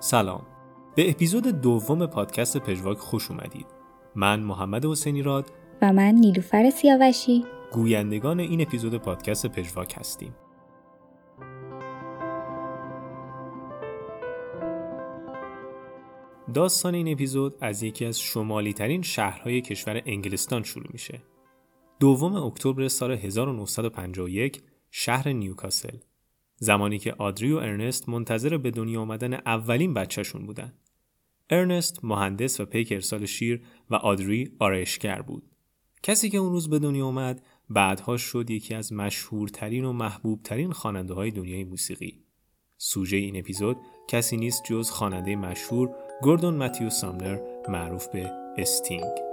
سلام. به اپیزود دوم پادکست پژواک خوش اومدید. من محمد حسینی راد و من نیلوفر سیاوشی. گویندگان این اپیزود پادکست پژواک هستیم. داستان این اپیزود از یکی از شمالی ترین شهرهای کشور انگلستان شروع میشه. دوم اکتبر سال 1951 شهر نیوکاسل. زمانی که آدری و ارنست منتظر به دنیا آمدن اولین بچهشون بودن. ارنست مهندس و پیک ارسال شیر و آدری آرایشگر بود. کسی که اون روز به دنیا آمد بعدها شد یکی از مشهورترین و محبوبترین خواننده های دنیای موسیقی. سوژه این اپیزود کسی نیست جز خواننده مشهور گوردون متیو ساملر معروف به استینگ.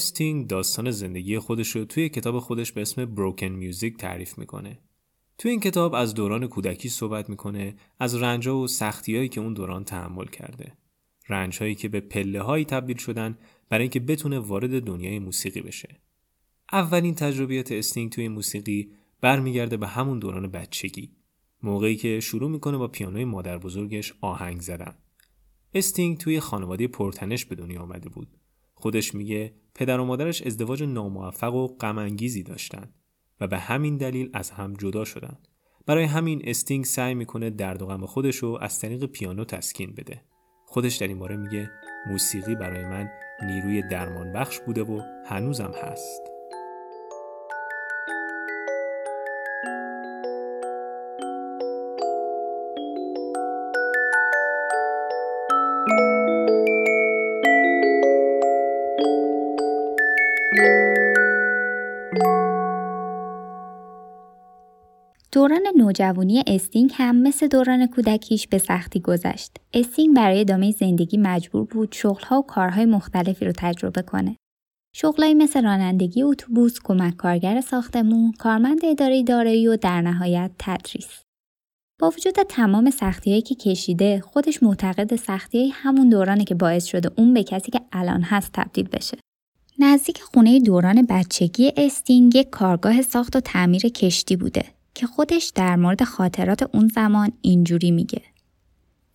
استینگ داستان زندگی خودش رو توی کتاب خودش به اسم Broken Music تعریف می‌کنه. توی این کتاب از دوران کودکی صحبت می‌کنه از رنجا و سختیایی که اون دوران تحمل کرده. رنجهایی که به پله هایی تبدیل شدن برای اینکه بتونه وارد دنیای موسیقی بشه. اولین تجربیات استینگ توی موسیقی برمیگرده به همون دوران بچگی. موقعی که شروع می‌کنه با پیانوی مادر بزرگش آهنگ زدن. استینگ توی خانواده پرتنش به دنیا آمده بود. خودش میگه پدر و مادرش ازدواج ناموفق و غمانگیزی داشتن و به همین دلیل از هم جدا شدن. برای همین استینگ سعی می‌کنه درد و غم خودش رو از طریق پیانو تسکین بده. خودش در این باره میگه موسیقی برای من نیروی درمان بخش بوده و هنوزم هست. نوجوانی استینگ هم مثل دوران کودکیش به سختی گذشت. استینگ برای ادامه زندگی مجبور بود شغلها و کارهای مختلفی رو تجربه کنه. شغلایی مثل رانندگی اتوبوس، کمک کارگر ساختمون، کارمند اداره دارایی و در نهایت تدریس. با وجود تمام سختیهایی که کشیده، خودش معتقد سختی همون دورانه که باعث شده اون به کسی که الان هست تبدیل بشه. نزدیک خونه دوران بچگی استینگ یک کارگاه ساخت و تعمیر کشتی بوده که خودش در مورد خاطرات اون زمان اینجوری میگه.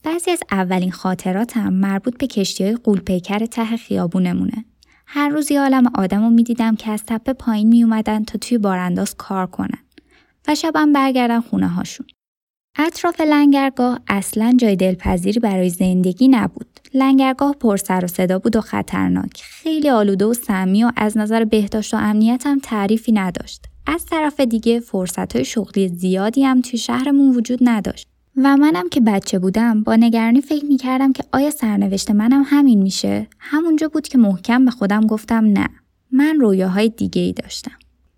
بعضی از اولین خاطراتم مربوط به کشتی های قولپیکر ته خیابونمونه. هر روز یه عالم آدم رو می‌دیدم که از تپه پایین می اومدن تا توی بارانداز کار کنن و شبم برگردن خونه هاشون. اطراف لنگرگاه اصلا جای دلپذیری برای زندگی نبود. لنگرگاه پر سر و صدا بود و خطرناک. خیلی آلوده و سمی و از نظر بهداشت و امنیت هم تعریفی نداشت. از طرف دیگه فرصت شغلی زیادی هم توی شهرمون وجود نداشت. و منم که بچه بودم با نگرانی فکر می کردم که آیا سرنوشت منم همین میشه؟ همونجا بود که محکم به خودم گفتم نه. من رویاهای دیگه ای داشتم.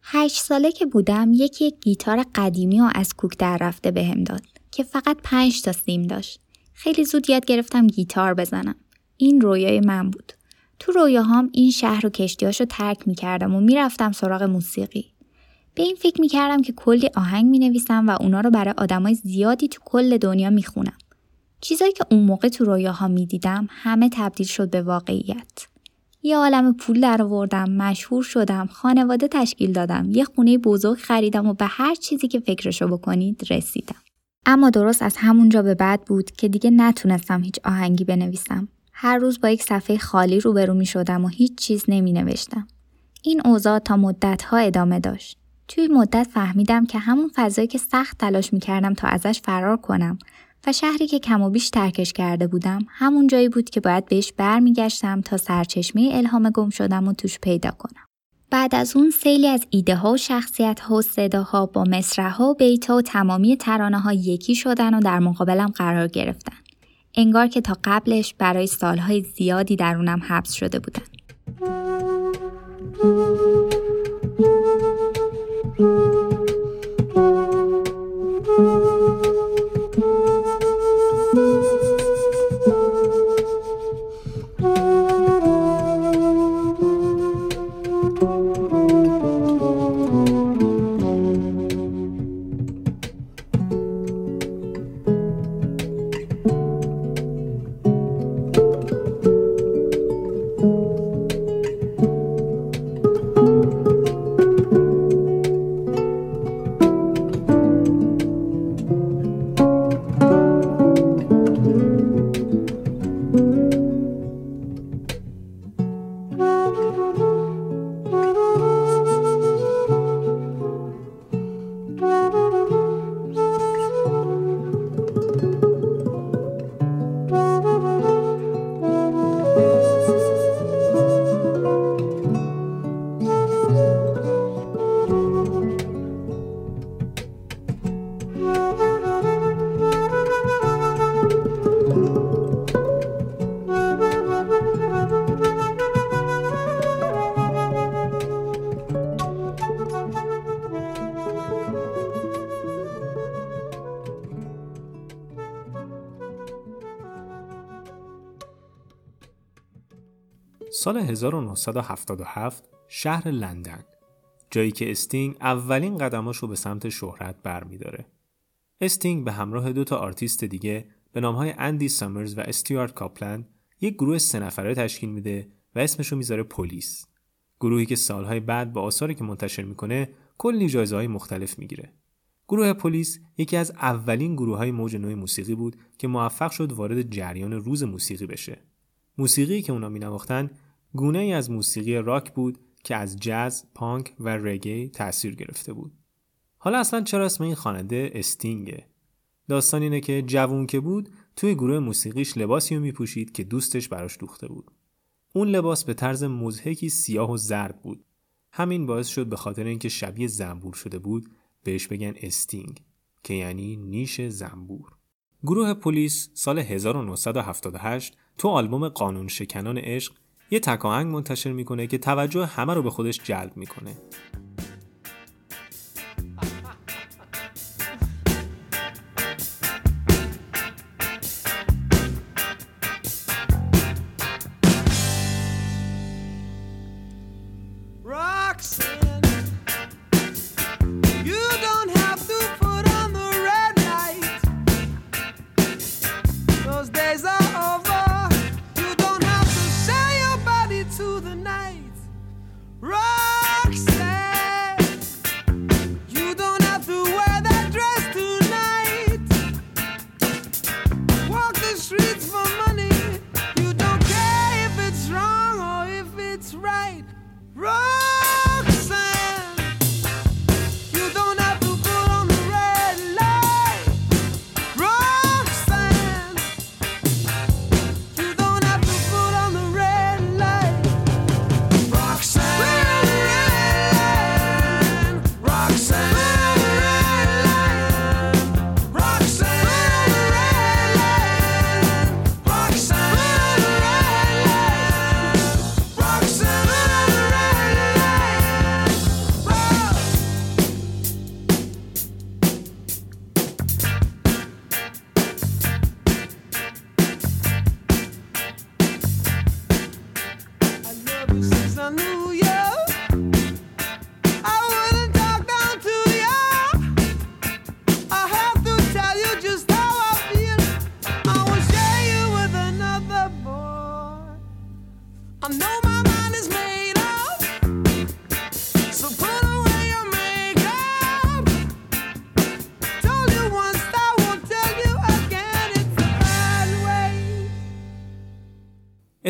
هشت ساله که بودم یکی یک گیتار قدیمی و از کوک در رفته بهم داد که فقط پنج تا سیم داشت. خیلی زود یاد گرفتم گیتار بزنم. این رویای من بود. تو رویاهام این شهر و کشتیاشو ترک می کردم و می‌رفتم سراغ موسیقی. به این فکر می‌کردم که کلی آهنگ می نویسم و اونا رو برای آدمای زیادی تو کل دنیا می‌خونم. چیزایی که اون موقع تو رویاها می‌دیدم همه تبدیل شد به واقعیت. یه عالم پول در آوردم، مشهور شدم، خانواده تشکیل دادم، یه خونه بزرگ خریدم و به هر چیزی که فکرشو بکنید رسیدم. اما درست از همونجا به بعد بود که دیگه نتونستم هیچ آهنگی بنویسم. هر روز با یک صفحه خالی روبرو می شدم و هیچ چیز نمی نوشتم. این اوضاع تا مدتها ادامه داشت. توی مدت فهمیدم که همون فضایی که سخت تلاش می‌کردم تا ازش فرار کنم و شهری که کم و بیش ترکش کرده بودم همون جایی بود که باید بهش برمیگشتم تا سرچشمه الهام گم شدم و توش پیدا کنم. بعد از اون سیلی از ایده ها و شخصیت ها و صداها با مصرع ها و بیت و تمامی ترانه ها یکی شدن و در مقابلم قرار گرفتن. انگار که تا قبلش برای سالهای زیادی درونم حبس شده بودن. 1977 شهر لندن جایی که استینگ اولین قدماش رو به سمت شهرت برمیداره. استینگ به همراه دو تا آرتیست دیگه به نامهای اندی سامرز و استیوارت کاپلند یک گروه سه نفره تشکیل میده و اسمشو می‌ذاره پلیس. گروهی که سالهای بعد با آثاری که منتشر می‌کنه کلی جایزه های مختلف می‌گیره. گروه پلیس یکی از اولین گروه های موج نو موسیقی بود که موفق شد وارد جریان روز موسیقی بشه. موسیقی که اونا مینواختن گونه ای از موسیقی راک بود که از جاز، پانک و رگی تأثیر گرفته بود. حالا اصلا چرا اسم این خواننده استینگه؟ داستان اینه که جوون که بود توی گروه موسیقیش لباسی رو میپوشید که دوستش براش دوخته بود. اون لباس به طرز مزهکی سیاه و زرد بود. همین باعث شد به خاطر اینکه شبیه زنبور شده بود بهش بگن استینگ که یعنی نیش زنبور. گروه پلیس سال 1978 تو آلبوم قانون شکنان عشق یه تکاهنگ منتشر می‌کنه که توجه همه رو به خودش جلب می‌کنه.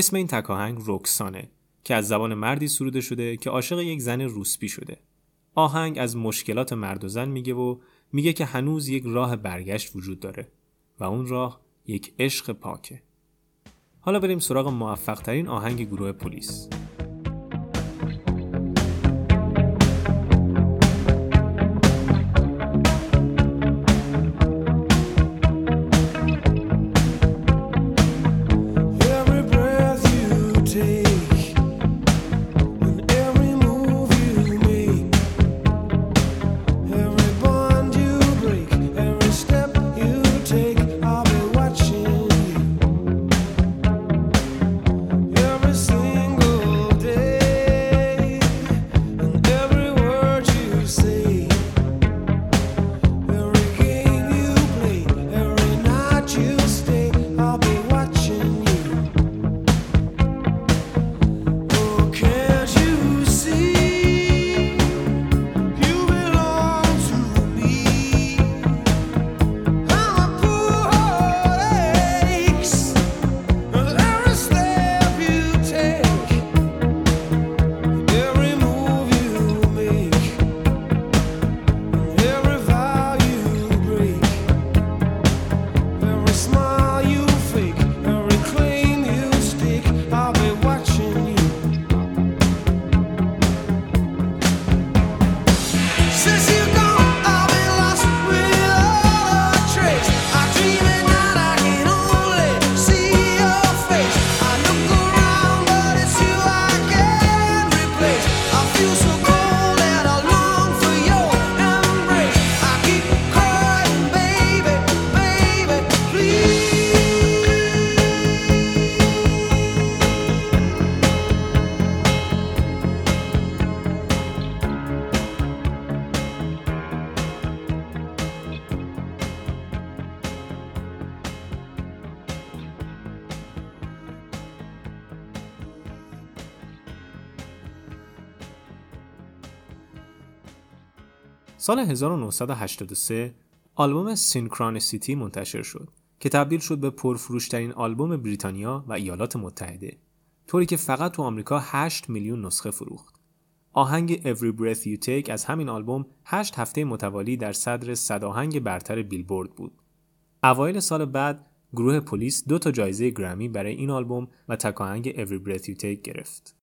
اسم این تکاهنگ روکسانه که از زبان مردی سروده شده که عاشق یک زن روسپی شده. آهنگ از مشکلات مرد و زن میگه و میگه که هنوز یک راه برگشت وجود داره و اون راه یک عشق پاکه. حالا بریم سراغ موفق ترین آهنگ گروه پلیس. سال 1983 آلبوم Synchronicity منتشر شد که تبدیل شد به پرفروشترین آلبوم بریتانیا و ایالات متحده طوری که فقط تو آمریکا 8 میلیون نسخه فروخت. آهنگ Every Breath You Take از همین آلبوم 8 هفته متوالی در صدر صد آهنگ برتر بیلبورد بود. اوایل سال بعد گروه پلیس دو تا جایزه گرمی برای این آلبوم و تک آهنگ Every Breath You Take گرفت.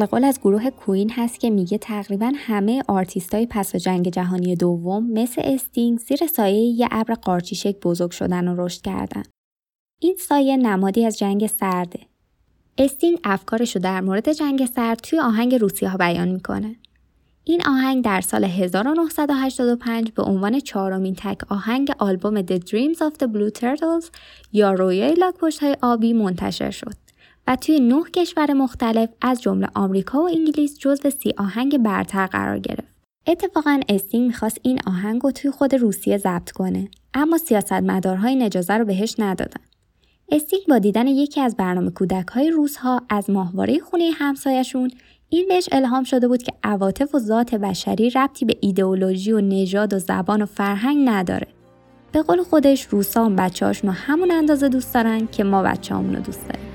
نقل قول از گروه Queen هست که میگه تقریبا همه آرتیستای پس از جنگ جهانی دوم مثل استینگ زیر سایه یه ابر قارچی شکل بزرگ شدن و رشد کردن. این سایه نمادی از جنگ سرده. استینگ افکارش رو در مورد جنگ سرد توی آهنگ روس ها بیان می‌کنه. این آهنگ در سال 1985 به عنوان چهارمین تک آهنگ آلبوم The Dreams of the Blue Turtles یا رویای لاک های آبی منتشر شد. توی نه کشور مختلف از جمله آمریکا و انگلیس جزو سی آهنگ برتر قرار گرفت. اتفاقا استینگ می‌خواست این آهنگ رو توی خود روسیه ضبط کنه اما سیاستمدارها این اجازه رو بهش ندادن. استینگ با دیدن یکی از برنامه کودک های روس ها از ماهواره خونه همسایشون این بهش الهام شده بود که عواطف و ذات بشری ربطی به ایدئولوژی و نژاد و زبان و فرهنگ نداره. به قول خودش روسا هم بچه همون اندازه دوست دارن که ما بچه رو دوست داریم.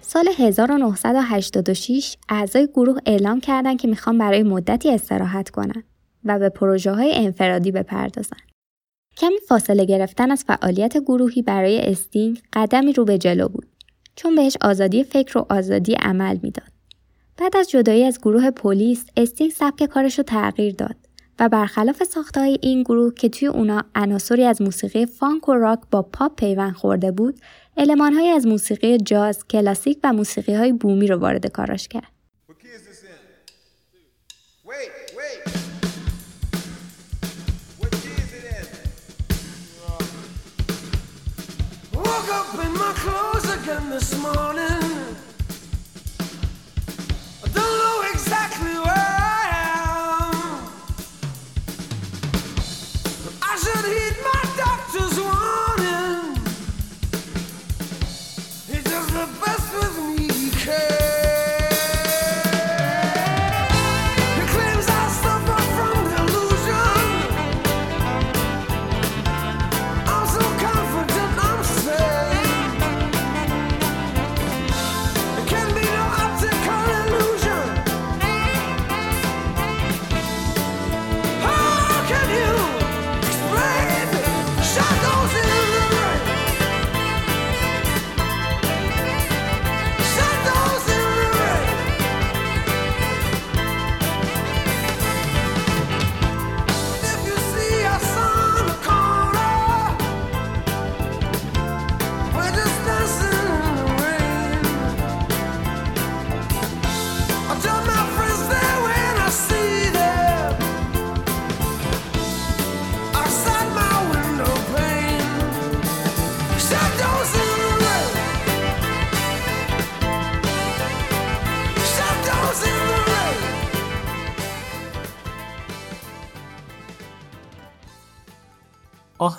سال 1986 اعضای گروه اعلام کردند که می‌خوان برای مدتی استراحت کنن و به پروژه های انفرادی بپردازن. کمی فاصله گرفتن از فعالیت گروهی برای استینگ قدمی رو به جلو بود چون بهش آزادی فکر و آزادی عمل می‌داد. بعد از جدایی از گروه پلیس استینگ سبک کارش رو تغییر داد و برخلاف ساخته های این گروه که توی اونا عناصری از موسیقی فانک و راک با پاپ پیوند خورده بود های از موسیقی جاز، کلاسیک و موسیقی های بومی رو وارد کاراش کرد. clothes again this morning.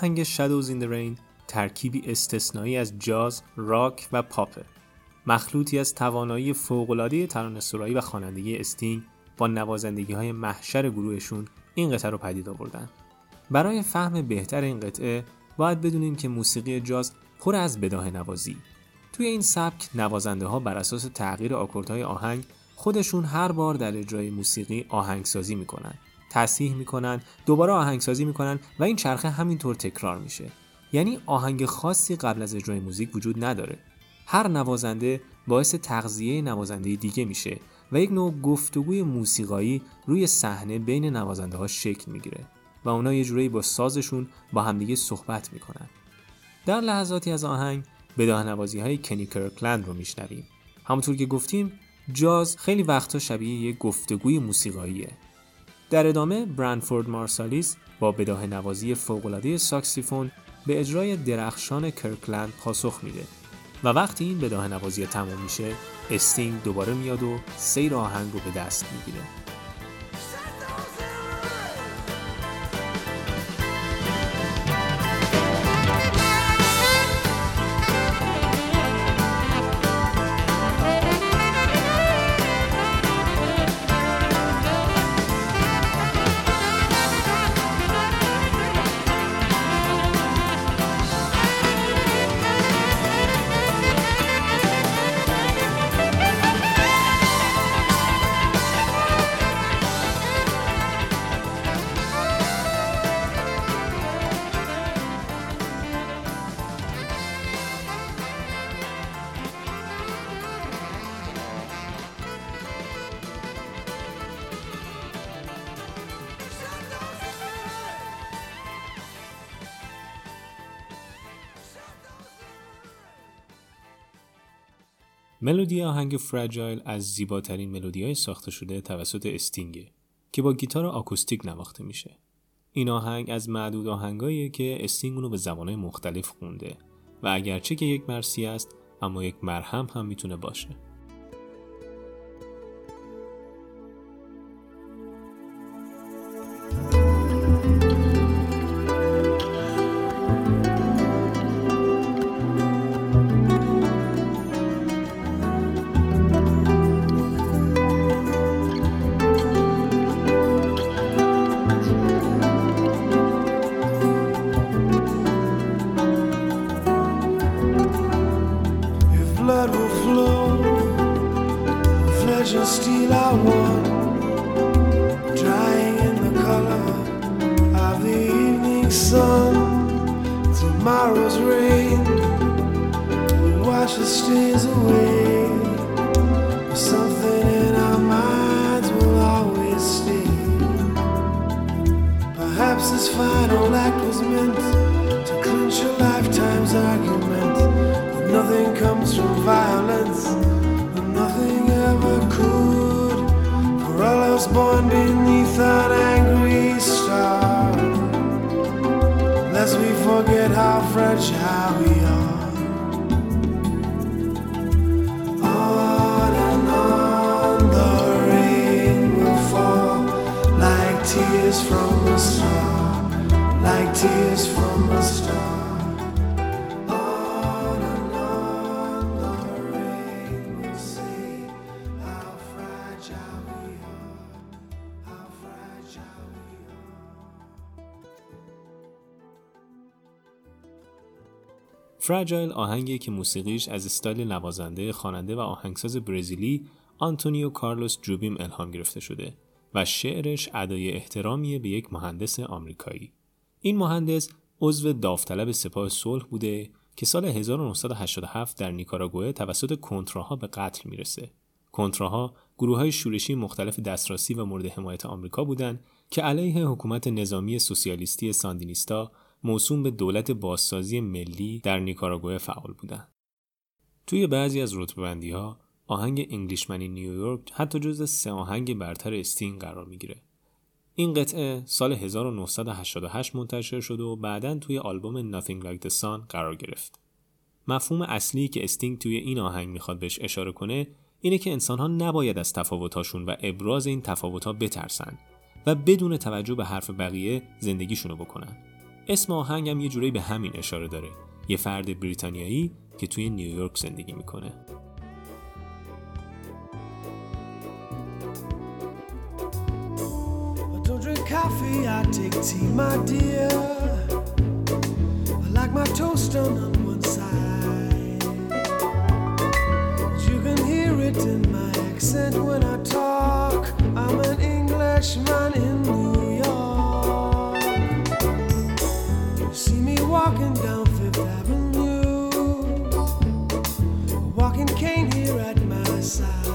آهنگ Shadows in the Rain ترکیبی استثنایی از جاز، راک و پاپه. مخلوطی از توانایی فوق‌العاده ترانه‌سرایی و خوانندگی استینگ با نوازندگی های محشر گروهشون این قطعه رو پدید آوردن. برای فهم بهتر این قطعه باید بدونیم که موسیقی جاز پر از بداه نوازی. توی این سبک نوازنده ها بر اساس تغییر آکوردهای آهنگ خودشون هر بار در اجرای موسیقی آهنگسازی می‌کنن. تصحیح می‌کنن، دوباره آهنگسازی می‌کنن و این چرخه همینطور تکرار میشه. یعنی آهنگ خاصی قبل از اجرای موزیک وجود نداره. هر نوازنده باعث تغذیه نوازنده دیگه میشه و یک نوع گفتگوی موسیقایی روی صحنه بین نوازنده ها شکل می‌گیره و اونا یه جورایی با سازشون با همدیگه صحبت می‌کنن. در لحظاتی از آهنگ به نوازی های کنی کرکلند رو میشنویم. همونطور که گفتیم جاز خیلی وقتا شبیه یک گفتگوی موسیقاییه. در ادامه برنفورد مارسالیس با بداهه نوازی فوق‌العاده ساکسیفون به اجرای درخشان کرکلند پاسخ میده و وقتی این بداهه نوازی تمام میشه استینگ دوباره میاد و سیر آهنگ رو به دست می‌گیره. ملودی آهنگ فرجایل از زیباترین ملودی های ساخته شده توسط استینگه که با گیتار آکوستیک نواخته میشه. این آهنگ از معدود آهنگاییه که استینگ اونو به زبانهای مختلف خونده و اگرچه که یک مرسی است اما یک مرهم هم می‌تونه باشه. fragile steal our wore, drying in the color of the evening sun. Tomorrow's rain will wash the stains away. Something in our minds will always stay. Perhaps this final act was meant to clinch a lifetime's argument. That nothing comes from violence. forget how fragile we are. On and on the rain will fall like tears from a star, like tears from a star. فرجایل آهنگی که موسیقیش از استایل نوازنده، خواننده و آهنگساز برزیلی آنتونیو کارلوس جوبیم الهام گرفته شده و شعرش ادای احترامی به یک مهندس آمریکایی. این مهندس عضو داوطلب سپاه صلح بوده که سال 1987 در نیکاراگوئه توسط کنتراها به قتل می‌رسه. کنتراها گروه های شورشی مختلف دسترسی و مورد حمایت آمریکا بودند که علیه حکومت نظامی سوسیالیستی ساندینیستا موسوم به دولت بازسازی ملی در نیکاراگوئه فعال بودند. توی بعضی از رتبه‌بندی ها آهنگ انگلیشمنی نیویورک حتی جز سه آهنگ برتر استین قرار می‌گیره. این قطعه سال 1988 منتشر شد و بعدا توی آلبوم Nothing Like the Sun قرار گرفت. مفهوم اصلی که استینگ توی این آهنگ می‌خواد بهش اشاره کنه اینه که انسانها نباید از تفاوتاشون و ابراز این تفاوتها بترسن و بدون توجه به حرف بقیه زندگیشونو بکنن. اسم آهنگم هم یه جورایی به همین اشاره داره. یه فرد بریتانیایی که توی نیویورک زندگی می‌کنه. Accent when I talk, I'm an Englishman in. começar.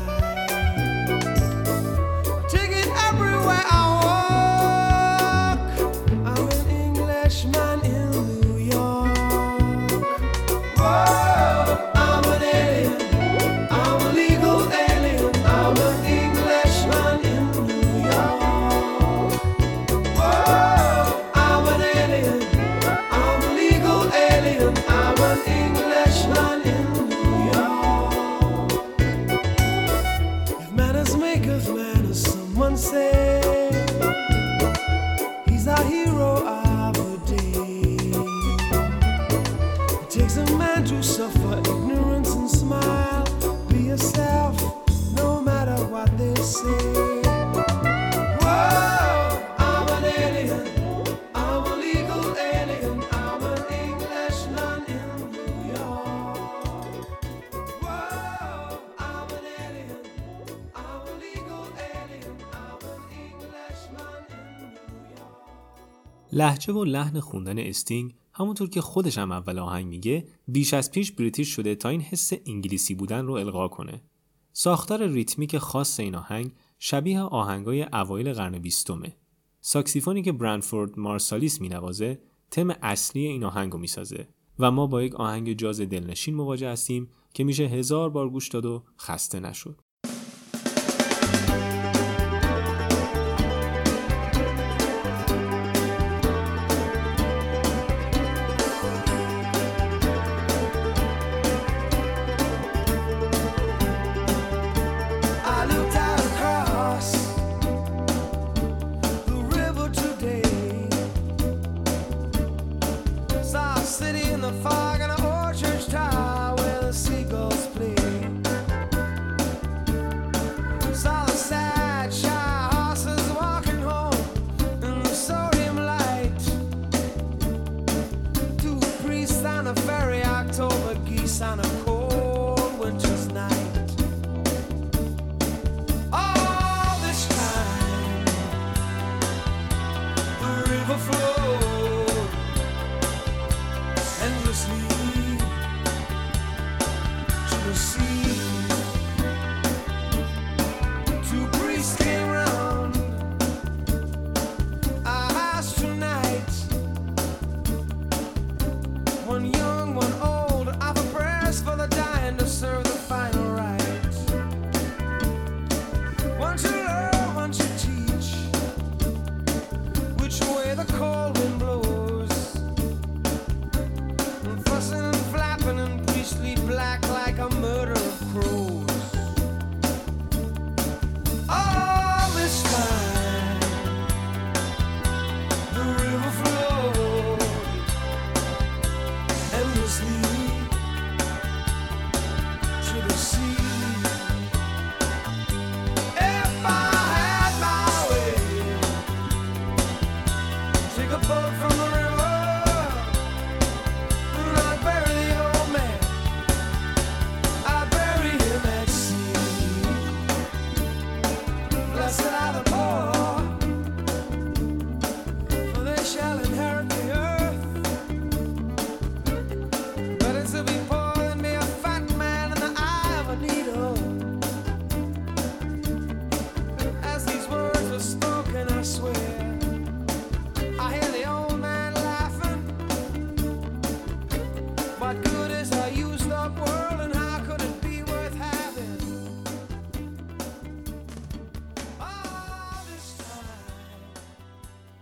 لهجه و لحن خوندن استینگ همونطور که خودش هم اول آهنگ میگه بیش از پیش British شده تا این حس انگلیسی بودن رو القا کنه. ساختار ریتمیک خاص این آهنگ شبیه آهنگای اوایل قرن بیستمه. ساکسیفونی که برنفورد مارسالیس مینوازه تم اصلی این آهنگ رو می‌سازه و ما با یک آهنگ جاز دلنشین مواجه هستیم که میشه هزار بار گوش داد و خسته نشد.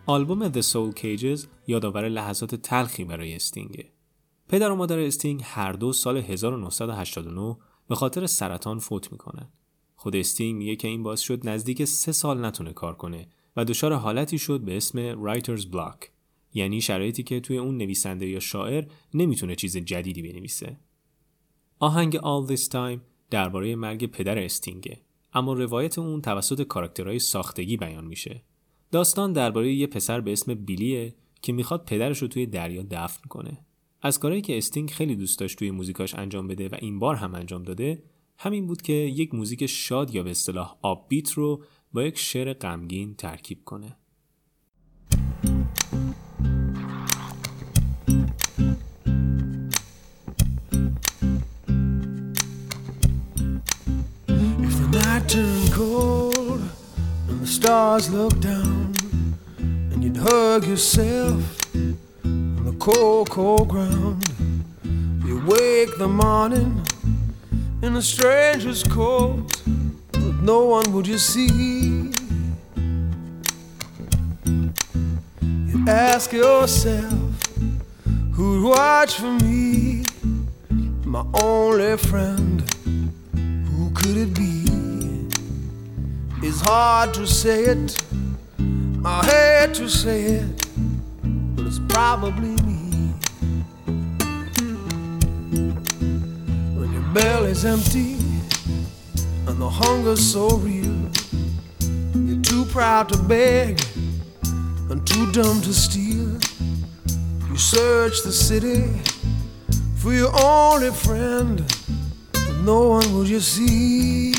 آلبوم The Soul Cages یادآور لحظات تلخی برای استینگه. پدر و مادر استینگ هر دو سال 1989 به خاطر سرطان فوت می‌کنن. خود استینگ میگه که این باعث شد نزدیک سه سال نتونه کار کنه و دچار حالتی شد به اسم writer's block یعنی شرایطی که توی اون نویسنده یا شاعر نمی‌تونه چیز جدیدی بنویسه. آهنگ All This Time درباره مرگ پدر استینگه اما روایت اون توسط کاراکترهای ساختگی بیان میشه. داستان درباره یه پسر به اسم بیلیه که می‌خواد پدرش رو توی دریا دفن کنه. از کارهایی که استینگ خیلی دوست داشت توی موزیکاش انجام بده و این بار هم انجام داده همین بود که یک موزیک شاد یا به اصطلاح آب بیت رو با یک شعر غمگین ترکیب کنه. Stars look down and you'd hug yourself on the cold, cold ground. You wake the morning in a stranger's coat, but no one would you see. You ask yourself, who'd watch for me? My only friend, who could it be? It's hard to say it. I hate to say it, but it's probably me. When your belly's empty and the hunger's so real, you're too proud to beg and too dumb to steal. You search the city for your only friend, but no one will you see.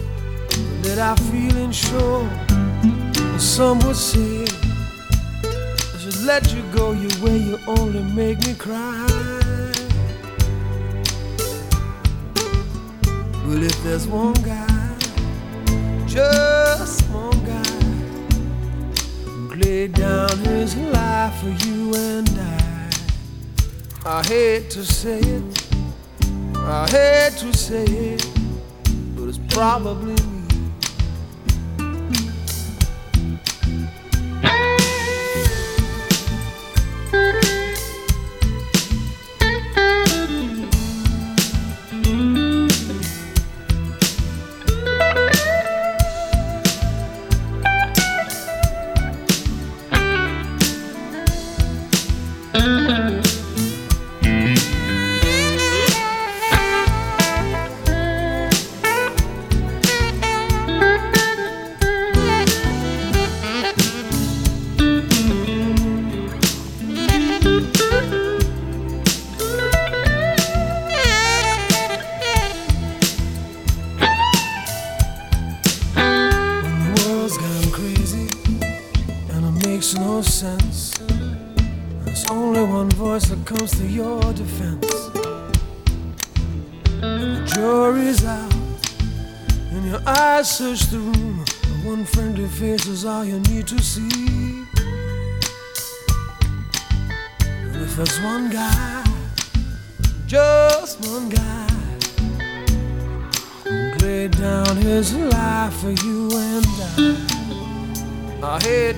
that I feel feeling sure. Some would say I should let you go your way. You only make me cry. But if there's one guy, just one guy, who laid down his life for you and I, I hate to say it, I hate to say it, but it's probably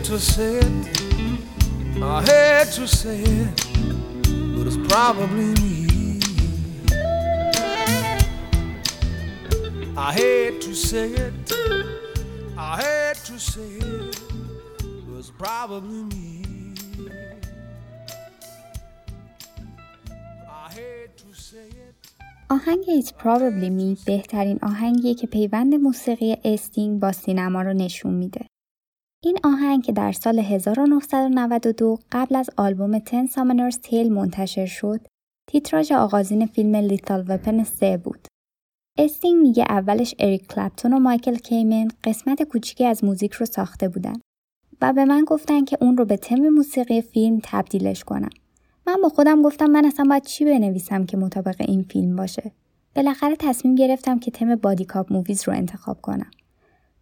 to say it, I hate to say it, but it's probably me. I hate to say it, I hate to say it, was probably me. I hate to say it. آهنگ It's Probably Me بهترین آهنگیه که پیوند موسیقی استینگ با سینما رو نشون میده. این آهنگ که در سال 1992 قبل از آلبوم Ten Summoner's Tales منتشر شد، تیتراژ آغازین فیلم Lethal Weapon 3 بود. استینگ میگه اولش اریک کلپتون و مایکل کیمن قسمت کوچیکی از موزیک رو ساخته بودن و به من گفتن که اون رو به تم موسیقی فیلم تبدیلش کنم. من با خودم گفتم من اصلا باید چی بنویسم که مطابق این فیلم باشه. بالاخره تصمیم گرفتم که تم Buddy Cop Movies رو انتخاب کنم.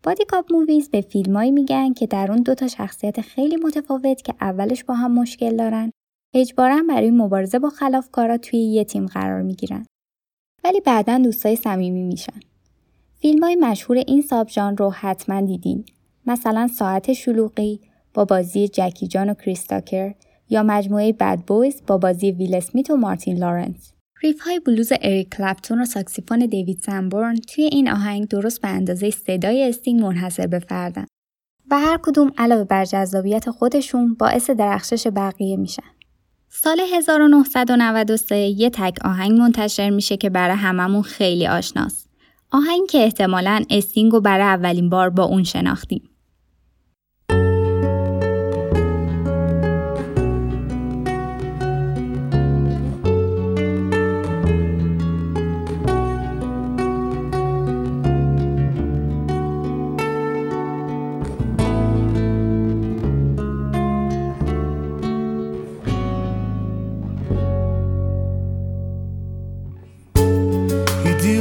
Buddy Cop Movies به فیلمایی میگن که در اون دو تا شخصیت خیلی متفاوت که اولش با هم مشکل دارن. اجبارا برای مبارزه با خلافکارا توی یه تیم قرار می‌گیرن. ولی بعدا دوستای صمیمی میشن. فیلم های مشهور این sub رو حتما دیدین. مثلا ساعت شلوغی با بازی جکی چان و کریس تاکر یا مجموعه Bad Boys با بازی ویل اسمیت و مارتین لارنس. riff های بلوز اریک کلپتون و ساکسیفون دیوید سنبورن توی این آهنگ درست به اندازه صدای استینگ منحصر به فردن و هر کدوم علاوه بر جذابیت خودشون باعث درخشش بقیه میشن. سال 1993 یه تک آهنگ منتشر میشه که برای هممون خیلی آشناست. آهنگ که احتمالاً استینگ رو برای اولین بار با اون شناختیم.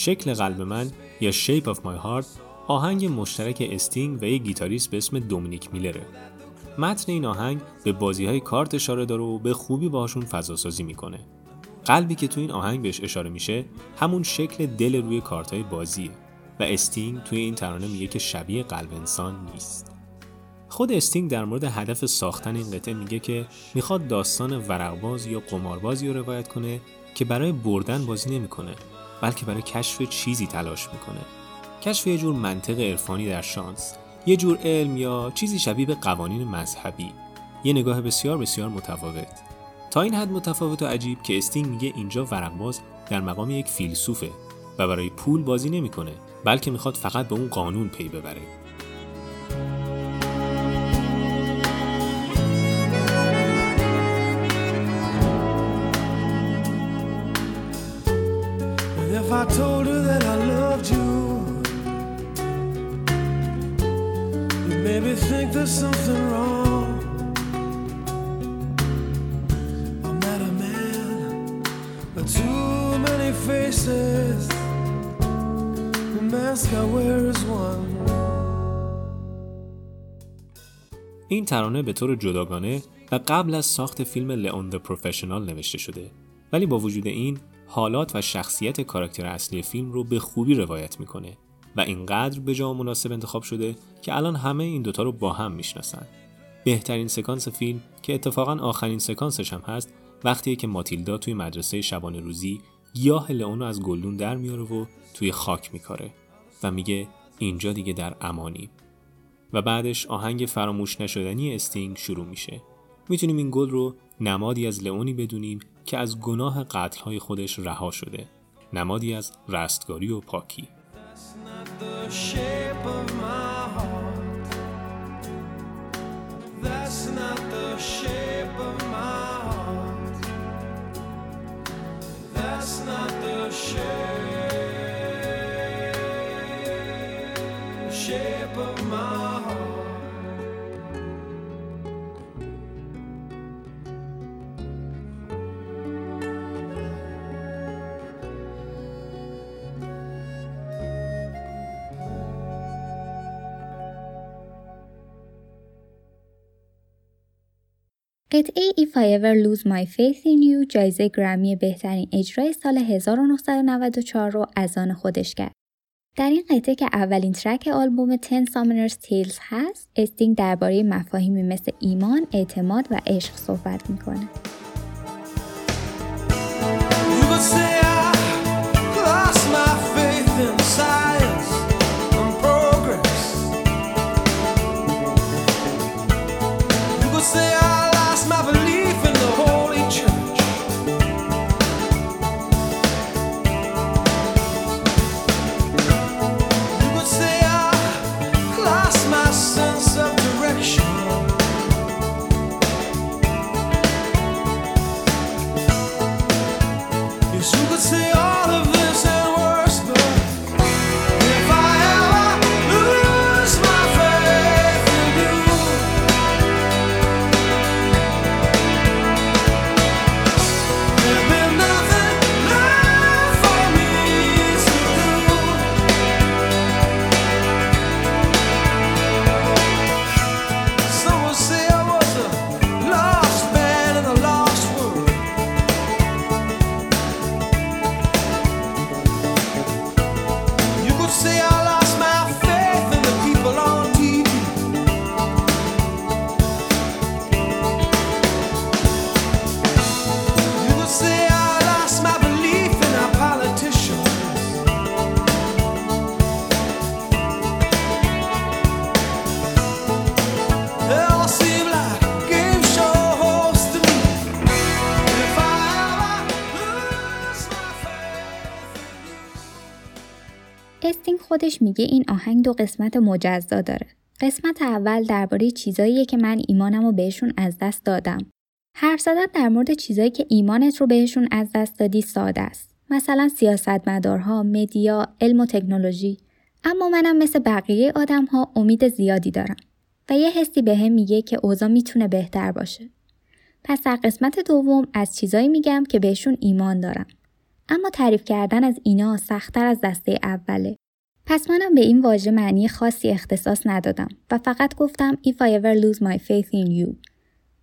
شکل قلب من یا Shape of My Heart آهنگ مشترک استینگ و یک گیتاریست به اسم دومینیک میلره. متن این آهنگ به بازی های کارت اشاره داره و به خوبی باهاشون فضاسازی می‌کنه. قلبی که تو این آهنگ بهش اشاره میشه همون شکل دل روی کارت های بازیه و استینگ توی این ترانه میگه که شبیه قلب انسان نیست. خود استینگ در مورد هدف ساختن این قطعه میگه که می‌خواد داستان ورقباز یا قماربازی رو روایت کنه که برای بردن بازی نمی‌کنه بلکه برای کشف چیزی تلاش می‌کنه. کشف یه جور منطق عرفانی در شانس یه جور علم یا چیزی شبیه به قوانین مذهبی. یه نگاه بسیار بسیار متفاوت. تا این حد متفاوت و عجیب که استینگ میگه اینجا ورقباز در مقام یک فیلسوفه و برای پول بازی نمی‌کنه بلکه می‌خواد فقط به اون قانون پی ببره. I told her that I loved you, you made me think there's something wrong. I'm not a man, but too many faces. The mask I wear is one. این ترانه به طور جداگانه و قبل از ساخت فیلم لئون د پروفشنال نوشته شده ولی با وجود این حالات و شخصیت کاراکتر اصلی فیلم رو به خوبی روایت می‌کنه و اینقدر به جا مناسب انتخاب شده که الان همه این دوتا رو با هم می‌شناسن. بهترین سکانس فیلم که اتفاقا آخرین سکانسش هم هست وقتیه که ماتیلدا توی مدرسه شبانه روزی گیاه لئون از گلدون در میاره و توی خاک میکاره و میگه اینجا دیگه در امانی. و بعدش آهنگ فراموش نشدنی استینگ شروع میشه. می‌تونیم این گل رو نمادی از لئونی بدونیم که از گناه قتلهای خودش رها شده. نمادی از رستگاری و پاکی. Shape of قطعه If I Ever Lose My Faith in You جایزه گرمی بهترین اجرای سال 1994 رو از آن خودش کرد. در این قطعه که اولین ترک آلبوم 10 Summoners Tales هست، استینگ درباره مفاهیمی مثل ایمان، اعتماد و عشق صحبت می‌کنه. خودش میگه این آهنگ دو قسمت مجزا داره. قسمت اول درباره چیزاییه که من ایمانم رو بهشون از دست دادم. حرف زدن در مورد چیزایی که ایمانت رو بهشون از دست دادی ساده است. مثلا سیاستمدارها، مدیا، علم و تکنولوژی. اما منم مثل بقیه آدم ها امید زیادی دارم و یه حسی به هم میگه که اوضاع می‌تونه بهتر باشه. پس در قسمت دوم از چیزایی میگم که بهشون ایمان دارم. اما تعریف کردن از اینا سختتر از دسته اوله. پس منم به این واژه معنی خاصی اختصاص ندادم و فقط گفتم If I ever lose my faith in you.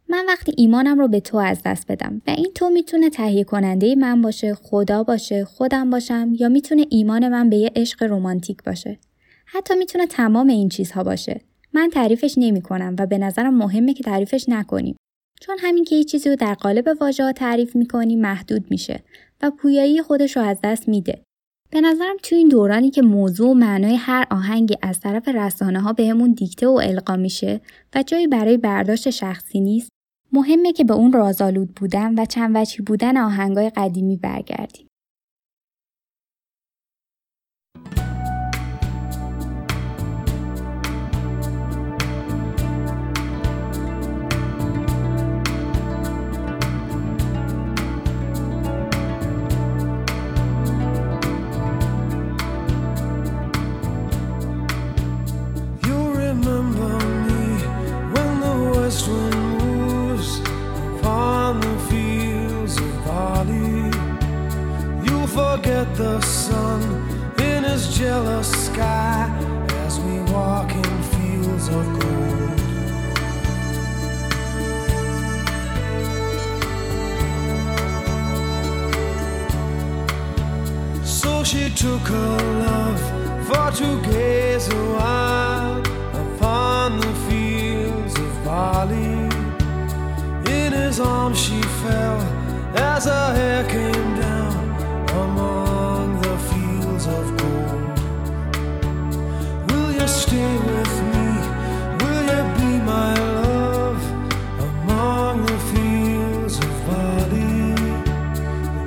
من وقتی ایمانم رو به تو از دست بدم و این تو می‌تونه تهیه کننده من باشه، خدا باشه، خودم باشم یا می‌تونه ایمان من به یه عشق رمانتیک باشه. حتی می‌تونه تمام این چیزها باشه. من تعریفش نمی کنم و به نظرم مهمه که تعریفش نکنیم. چون همین که یه چیزی رو در قالب واژه تعریف می‌کنی محدود میشه و پویایی خودش رو از دست میده. به نظرم تو این دورانی که موضوع و معنای هر آهنگی از طرف رسانه ها بهمون دیکته و القا میشه و جایی برای برداشت شخصی نیست مهمه که به اون رازآلود بودن و چند وجهی بودن آهنگای قدیمی برگردیم. The sun in his jealous sky as we walk in fields of gold. So she took her love for to gaze a while upon the fields of barley. In his arms she fell as her hair came down stay with me? Will you be my love among the fields of body?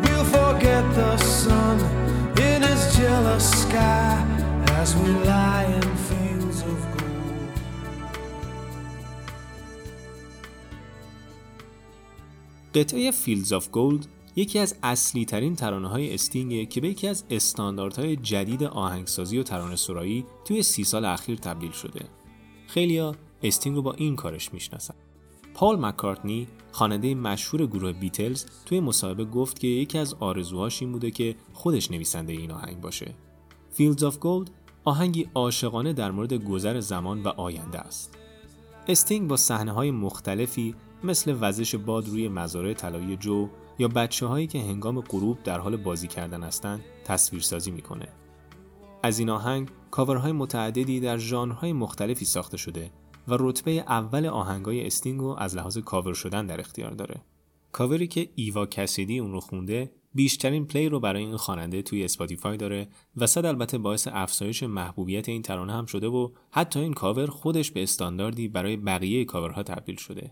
We'll forget the sun in his jealous sky as we lie in fields of gold. قطعه Fields of Gold یکی از اصلی ترین ترانه های استینگ که به یکی از استانداردهای جدید آهنگسازی و ترانه سرایی توی سی سال اخیر تبدیل شده. خیلیا استینگ رو با این کارش می‌شناسن. پال مکارتنی خواننده مشهور گروه بیتلز توی مصاحبه گفت که یکی از آرزوهاش این بوده که خودش نویسنده این آهنگ باشه. Fields of Gold آهنگی عاشقانه در مورد گذر زمان و آینده است. استینگ با صحنه های مختلفی مثل وزش باد روی مزارع طلایی جو یا بچه هایی که هنگام غروب در حال بازی کردن هستند تصویرسازی می‌کنه. از این آهنگ کاورهای متعددی در ژانرهای مختلفی ساخته شده و رتبه اول آهنگای استینگ رو از لحاظ کاور شدن در اختیار داره. کاوری که ایوا کسیدی اون رو خونده بیشترین play رو برای این خواننده توی اسپاتیفای داره و صد البته باعث افزایش محبوبیت این ترانه هم شده و حتی این کاور خودش به استانداردی برای بقیه کاورها تبدیل شده.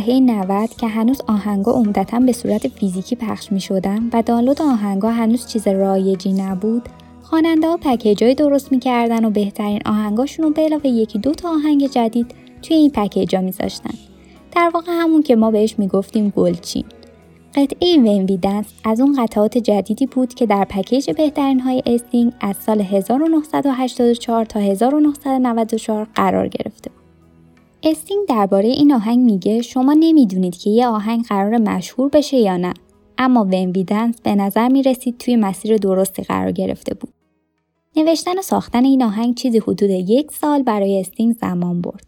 دهه 90 که هنوز آهنگا عمدتا به صورت فیزیکی پخش می شدن و دانلود آهنگا هنوز چیز رایجی نبود. خواننده ها پکیجای درست می‌کردن و بهترین آهنگاشون رو به علاوه یکی دو تا آهنگ جدید توی این پکیجا میذاشتن. در واقع همون که ما بهش می‌گفتیم گلچین. قطعه When We Dance از اون قطعات جدیدی بود که در پکیج بهترین های استینگ از سال 1984 تا 1994 قرار گرفته. استینگ درباره این آهنگ میگه شما نمی‌دونید که یه آهنگ قرار مشهور بشه یا نه اما When We Dance به نظر می‌رسید توی مسیر درستی قرار گرفته بود. نوشتن و ساختن این آهنگ چیزی حدود یک سال برای استینگ زمان برد.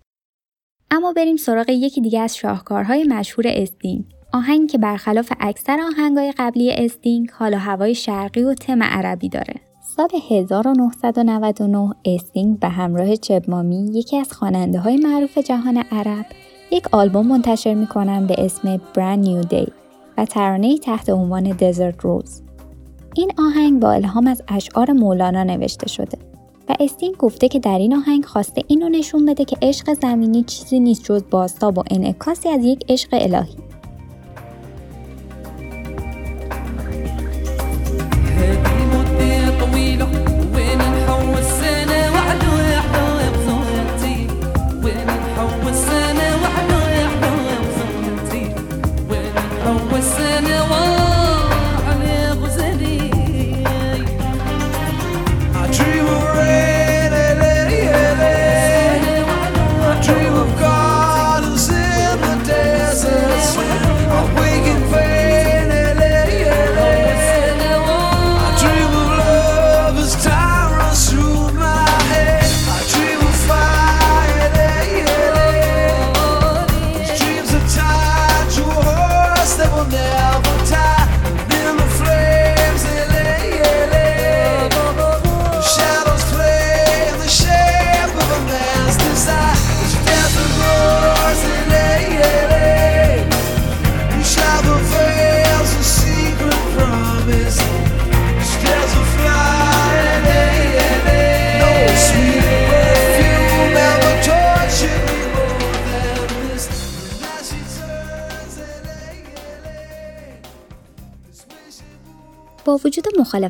اما بریم سراغ یکی دیگه از شاهکارهای مشهور استینگ. آهنگ که برخلاف اکثر آهنگهای قبلی استینگ حال و هوای شرقی و تم عربی داره. سال 1999 استینگ به همراه چب مامی یکی از خواننده های معروف جهان عرب یک آلبوم منتشر می‌کنن به اسم Brand New Day و ترانه تحت عنوان دزرت روز. این آهنگ با الهام از اشعار مولانا نوشته شده و استینگ گفته که در این آهنگ خواسته اینو نشون بده که عشق زمینی چیزی نیست جز بازتاب و انعکاسی از یک عشق الهی.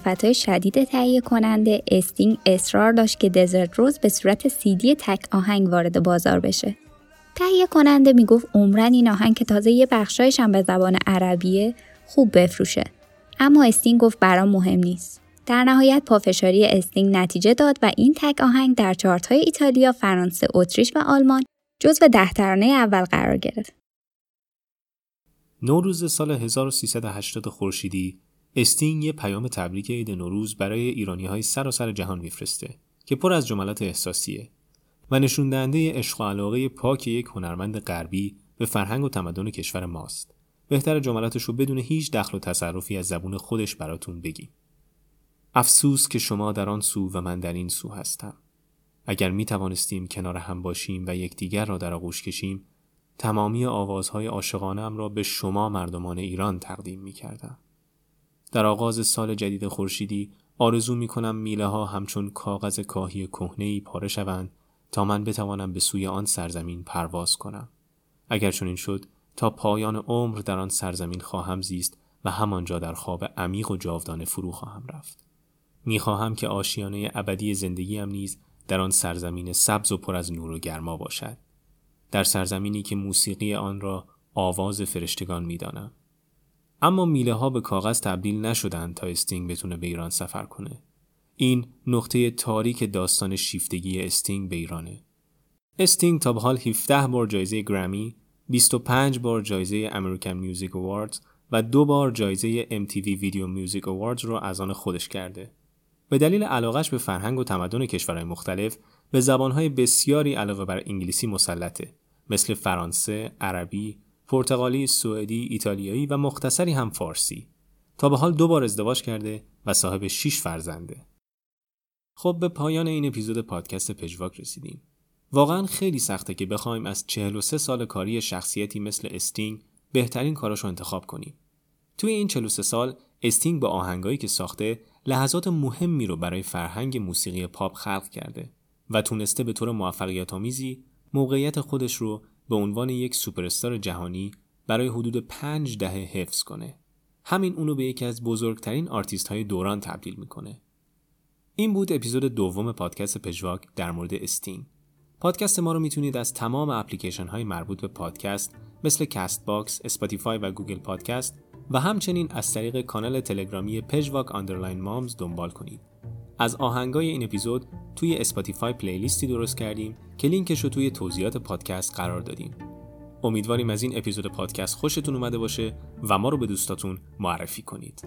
مخالفت شدید تهیه کننده استینگ اصرار داشت که Desert Rose به صورت سی‌دی تک آهنگ وارد بازار بشه. تهیه کننده می‌گفت عمرا این آهنگ که تازه یه بخشاییش هم به زبان عربیه خوب بفروشه. اما استینگ گفت برام مهم نیست. در نهایت پافشاری استینگ نتیجه داد و این تک آهنگ در چارت های ایتالیا، فرانسه، اتریش و آلمان جزو ده ترانه اول قرار گرفت. نوروز سال 1380 خورشیدی استینگ یه پیام تبریک عید نوروز برای ایرانی های سراسر جهان میفرسته که پر از جملات احساسیه و نشون دهنده عشق و علاقه پاک یک هنرمند غربی به فرهنگ و تمدن کشور ماست. بهتر جملاتش رو بدون هیچ دخل و تصرفی از زبون خودش براتون بگیم. افسوس که شما در آن سو و من در این سو هستم. اگر می توانستیم کنار هم باشیم و یکدیگر را در آغوش کشیم، تمامی آوازهای عاشقانم را به شما مردمان ایران تقدیم می کردم. در آغاز سال جدید خورشیدی آرزو می کنم میله ها همچون کاغذ کاهی کهنه ای پاره شوند تا من بتوانم به سوی آن سرزمین پرواز کنم. اگر چنین شد تا پایان عمر در آن سرزمین خواهم زیست و همانجا در خواب عمیق و جاودانه فرو خواهم رفت. می‌خواهم که آشیانه ابدی زندگیم نیز در آن سرزمین سبز و پر از نور و گرما باشد. در سرزمینی که موسیقی آن را آواز فرشتگان می‌دانم. اما میله ها به کاغذ تبدیل نشدند تا استینگ بتونه به ایران سفر کنه. این نقطه تاریک داستان شیفتگی استینگ به ایرانه. استینگ تا به حال 17 بار جایزه گرمی، 25 بار جایزه American Music Awards و دو بار جایزه MTV Video Music Awards رو از آن خودش کرده. به دلیل علاقش به فرهنگ و تمدن کشورهای مختلف به زبانهای بسیاری علاوه بر انگلیسی مسلطه مثل فرانسه، عربی، پرتغالی، سوئدی، ایتالیایی و مختصری هم فارسی. تا به حال دو بار ازدواج کرده و صاحب 6 فرزنده. خب به پایان این اپیزود پادکست پژواک رسیدیم. واقعا خیلی سخته که بخوایم از 43 سال کاری شخصیتی مثل استینگ بهترین کاراشو انتخاب کنیم. توی این 43 سال استینگ با آهنگایی که ساخته لحظات مهمی رو برای فرهنگ موسیقی پاپ خلق کرده و تونسته به طور موفقیت آمیزی موقعیت خودش رو به عنوان یک سوپرستار جهانی برای حدود پنج دهه حفظ کنه. همین اونو به یکی از بزرگترین آرتیست های دوران تبدیل می‌کنه. این بود اپیزود دوم پادکست پژواک در مورد استینگ. پادکست ما رو می‌تونید از تمام اپلیکیشن های مربوط به پادکست مثل Castbox، اسپاتیفای و گوگل پادکست و همچنین از طریق کانال تلگرامی پژواک underline مامز دنبال کنید. از آهنگای این اپیزود توی اسپاتیفای playlist ی درست کردیم که لینکش رو توی توضیحات پادکست قرار دادیم. امیدواریم از این اپیزود پادکست خوشتون اومده باشه و ما رو به دوستاتون معرفی کنید.